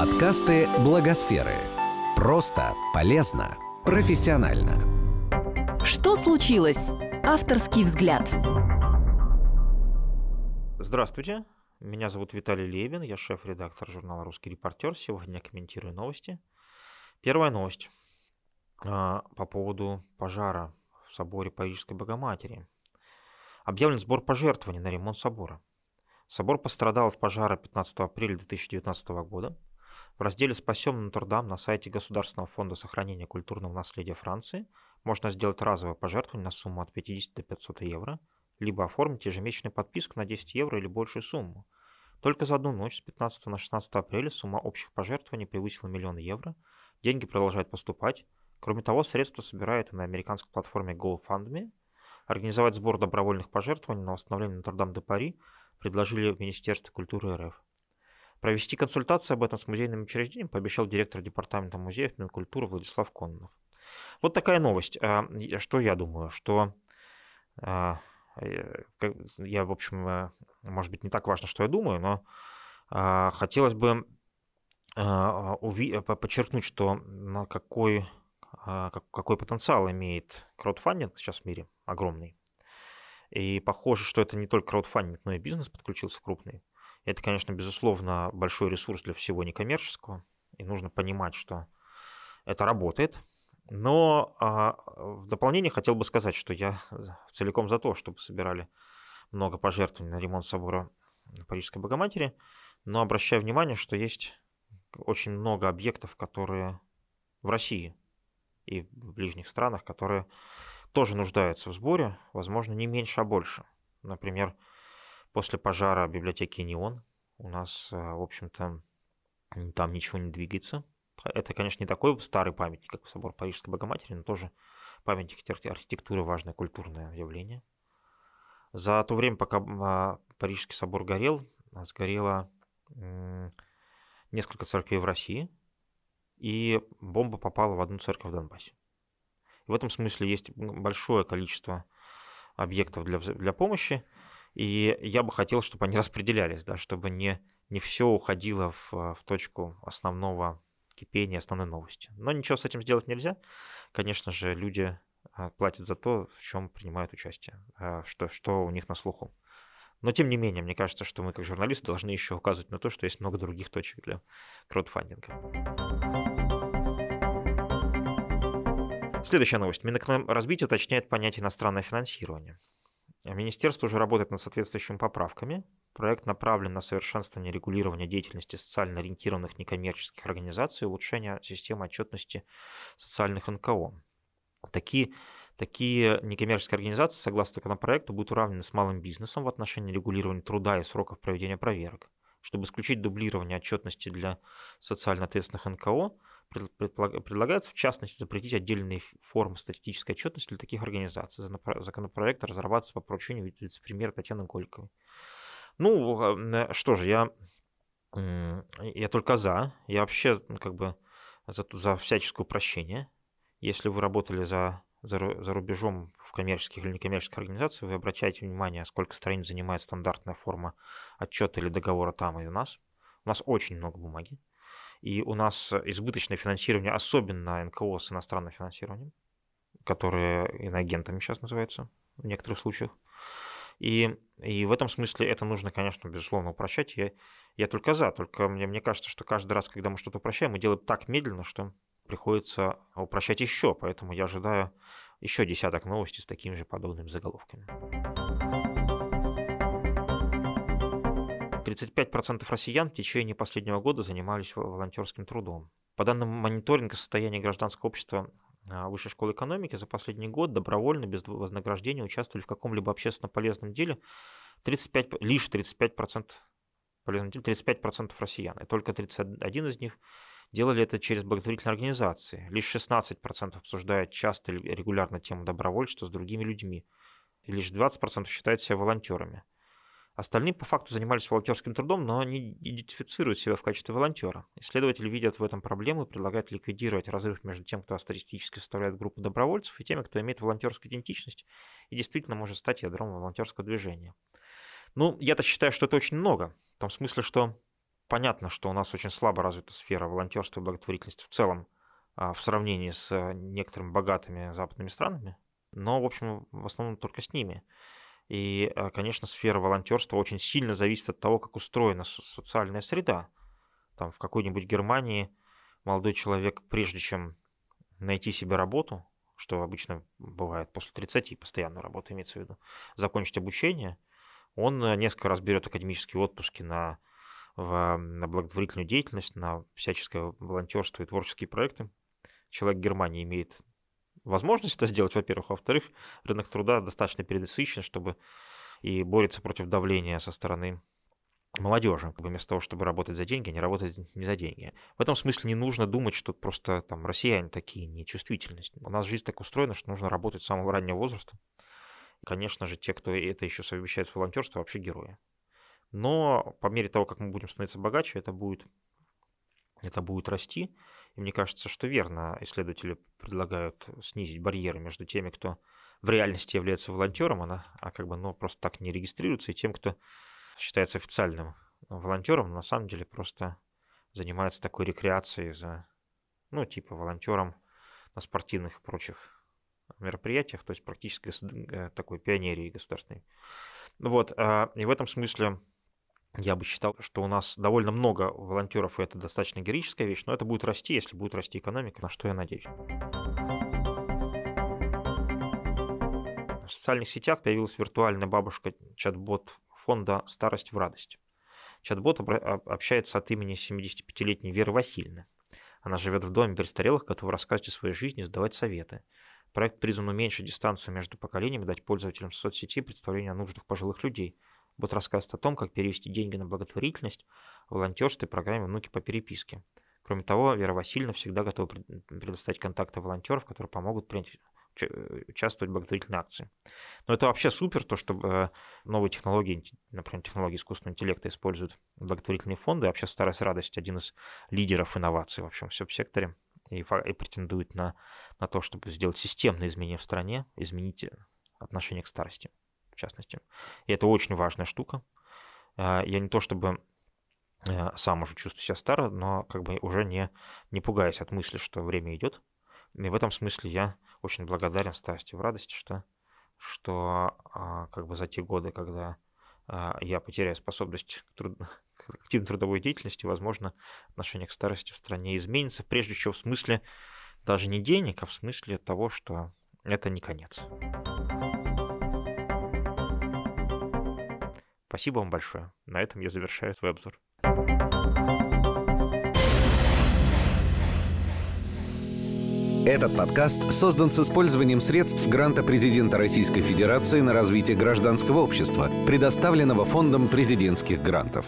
Подкасты Благосферы. Просто, полезно, профессионально. Что случилось? Авторский взгляд. Здравствуйте, меня зовут Виталий Левин, я шеф-редактор журнала «Русский репортер». Сегодня я комментирую новости. Первая новость а, по поводу пожара в соборе Парижской Богоматери. Объявлен сбор пожертвований на ремонт собора. Собор пострадал от пожара 15 апреля 2019 года – в разделе «Спасем Нотр-Дам» на сайте Государственного фонда сохранения культурного наследия Франции можно сделать разовое пожертвование на сумму от 50 до 500 евро, либо оформить ежемесячную подписку на 10 евро или большую сумму. Только за одну ночь с 15 на 16 апреля сумма общих пожертвований превысила миллион евро, деньги продолжают поступать. Кроме того, средства собирают и на американской платформе GoFundMe. Организовать сбор добровольных пожертвований на восстановление Нотр-Дам-де-Пари предложили в Министерстве культуры РФ. Провести консультацию об этом с музейным учреждением пообещал директор департамента музеев Минкультуры Владислав Кононов. Вот такая новость. А, что я думаю? Что а, я, в общем, э, может быть, не так важно, что я думаю, но а, хотелось бы подчеркнуть, что на какой, какой потенциал имеет краудфандинг сейчас в мире, огромный. И похоже, что это не только краудфандинг, но и бизнес подключился крупный. Это, конечно, безусловно, большой ресурс для всего некоммерческого, и нужно понимать, что это работает. Но а, в дополнение хотел бы сказать, что я целиком за то, чтобы собирали много пожертвований на ремонт собора Парижской Богоматери, но обращаю внимание, что есть очень много объектов, которые в России и в ближних странах, которые тоже нуждаются в сборе, возможно, не меньше, а больше. Например, После пожара библиотеки «Неон» у нас, э, в общем-то, там ничего не двигается. Это, конечно, не такой старый памятник, как собор Парижской Богоматери, но тоже памятник архитектуры, важное культурное явление. За то время, пока а, Парижский собор горел, сгорело несколько церквей в России, и бомба попала в одну церковь в Донбассе. В этом смысле есть большое количество объектов для, для помощи. И я бы хотел, чтобы они распределялись, да, чтобы не, не все уходило в, в точку основного кипения, основной новости. Но ничего с этим сделать нельзя. Конечно же, люди а, платят за то, в чем принимают участие, а, что, что у них на слуху. Но тем не менее, мне кажется, что мы как журналисты должны еще указывать на то, что есть много других точек для краудфандинга. Следующая новость. Минэкономразвитие уточняет понятие иностранное финансирование. Министерство уже работает над соответствующими поправками. Проект направлен на совершенствование регулирования деятельности социально ориентированных некоммерческих организаций и улучшение системы отчетности социальных НКО. Такие, такие некоммерческие организации, согласно законопроекту, будут уравнены с малым бизнесом в отношении регулирования труда и сроков проведения проверок. Чтобы исключить дублирование отчетности для социально ответственных НКО, Предлагается, в частности, запретить отдельные формы статистической отчетности для таких организаций. Законопроект разрабатывается по поручению вице-премьера Татьяны Гольковой. Ну, э, что же, я, я только за. Я вообще как бы за, за всяческое упрощение. Если вы работали за, за, за рубежом в коммерческих или некоммерческих организациях, вы обращаете внимание, сколько страниц занимает стандартная форма отчета или договора там и у нас. У нас очень много бумаги. И у нас избыточное финансирование, особенно НКО с иностранным финансированием, которые иноагентами сейчас называются в некоторых случаях. И, и в этом смысле это нужно, конечно, безусловно, упрощать. Я, я только за, только мне, мне кажется, что каждый раз, когда мы что-то упрощаем, мы делаем так медленно, что приходится упрощать еще. Поэтому я ожидаю еще десяток новостей с такими же подобными заголовками. 35% россиян в течение последнего года занимались волонтерским трудом. По данным мониторинга состояния гражданского общества а, Высшей школы экономики за последний год добровольно, без вознаграждения участвовали в каком-либо общественно полезном деле 35, лишь 35% полезных дел, 35% россиян. И только 31 из них делали это через благотворительные организации. Лишь 16% обсуждают часто или регулярно тему добровольчества с другими людьми. И лишь 20% считают себя волонтерами. Остальные по факту занимались волонтерским трудом, но не идентифицируют себя в качестве волонтера. Исследователи видят в этом проблему и предлагают ликвидировать разрыв между тем, кто статистически составляет группу добровольцев, и теми, кто имеет волонтерскую идентичность и действительно может стать ядром волонтерского движения. Ну, я-то считаю, что это очень много. В том смысле, что понятно, что у нас очень слабо развита сфера волонтерства и благотворительности в целом а, в сравнении с некоторыми богатыми западными странами, но, в общем, в основном только с ними. И, а, конечно, сфера волонтерства очень сильно зависит от того, как устроена социальная среда. Там в какой-нибудь Германии молодой человек, прежде чем найти себе работу, что обычно бывает после 30, постоянную работу имеется в виду, закончить обучение, он э, несколько раз берет академические отпуски на, в, на благотворительную деятельность, на всяческое волонтерство и творческие проекты. Человек в Германии имеет возможность это сделать, во-первых. Во-вторых, рынок труда достаточно передосыщен, чтобы и борется против давления со стороны молодежи, вместо того, чтобы работать за деньги, не работать не за деньги. В этом смысле не нужно думать, что просто там россияне такие нечувствительные. У нас жизнь так устроена, что нужно работать с самого раннего возраста. Конечно же, те, кто это еще совмещает с волонтерством, вообще герои. Но по мере того, как мы будем становиться богаче, это будет, это будет расти. И мне кажется, что верно исследователи предлагают снизить барьеры между теми, кто в реальности является волонтером, она, а как бы, ну, просто так не регистрируется, и тем, кто считается официальным волонтером, но на самом деле просто занимается такой рекреацией за, ну, типа волонтером на спортивных и прочих мероприятиях, то есть практически э, такой пионерии государственной. Вот, а, и в этом смысле я бы считал, что у нас довольно много волонтеров, и это достаточно героическая вещь, но это будет расти, если будет расти экономика, на что я надеюсь. В социальных сетях появилась виртуальная бабушка чат-бот фонда «Старость в радость». Чат-бот общается от имени 75-летней Веры Васильевны. Она живет в доме престарелых, готова рассказывать о своей жизни, сдавать советы. Проект призван уменьшить дистанцию между поколениями, дать пользователям соцсети представление о нуждах пожилых людей. Бот рассказывает о том, как перевести деньги на благотворительность, волонтерство и программе «Внуки по переписке». Кроме того, Вера Васильевна всегда готова предоставить контакты волонтеров, которые помогут принять участвовать в благотворительной акции. Но это вообще супер, то, что э, новые технологии, например, технологии искусственного интеллекта используют благотворительные фонды. Вообще Старая Радость один из лидеров инноваций во всем секторе и, и претендует на, на то, чтобы сделать системные изменения в стране, изменить отношение к старости, в частности. И это очень важная штука. Э, я не то чтобы э, сам уже чувствую себя старым, но как бы уже не, не пугаюсь от мысли, что время идет. И в этом смысле я очень благодарен старости в радости, что, что а, как бы за те годы, когда а, я потеряю способность к, труд... к активной трудовой деятельности, возможно, отношение к старости в стране изменится, прежде всего в смысле даже не денег, а в смысле того, что это не конец. Спасибо вам большое. На этом я завершаю свой обзор. Этот подкаст создан с использованием средств гранта президента Российской Федерации на развитие гражданского общества, предоставленного Фондом президентских грантов.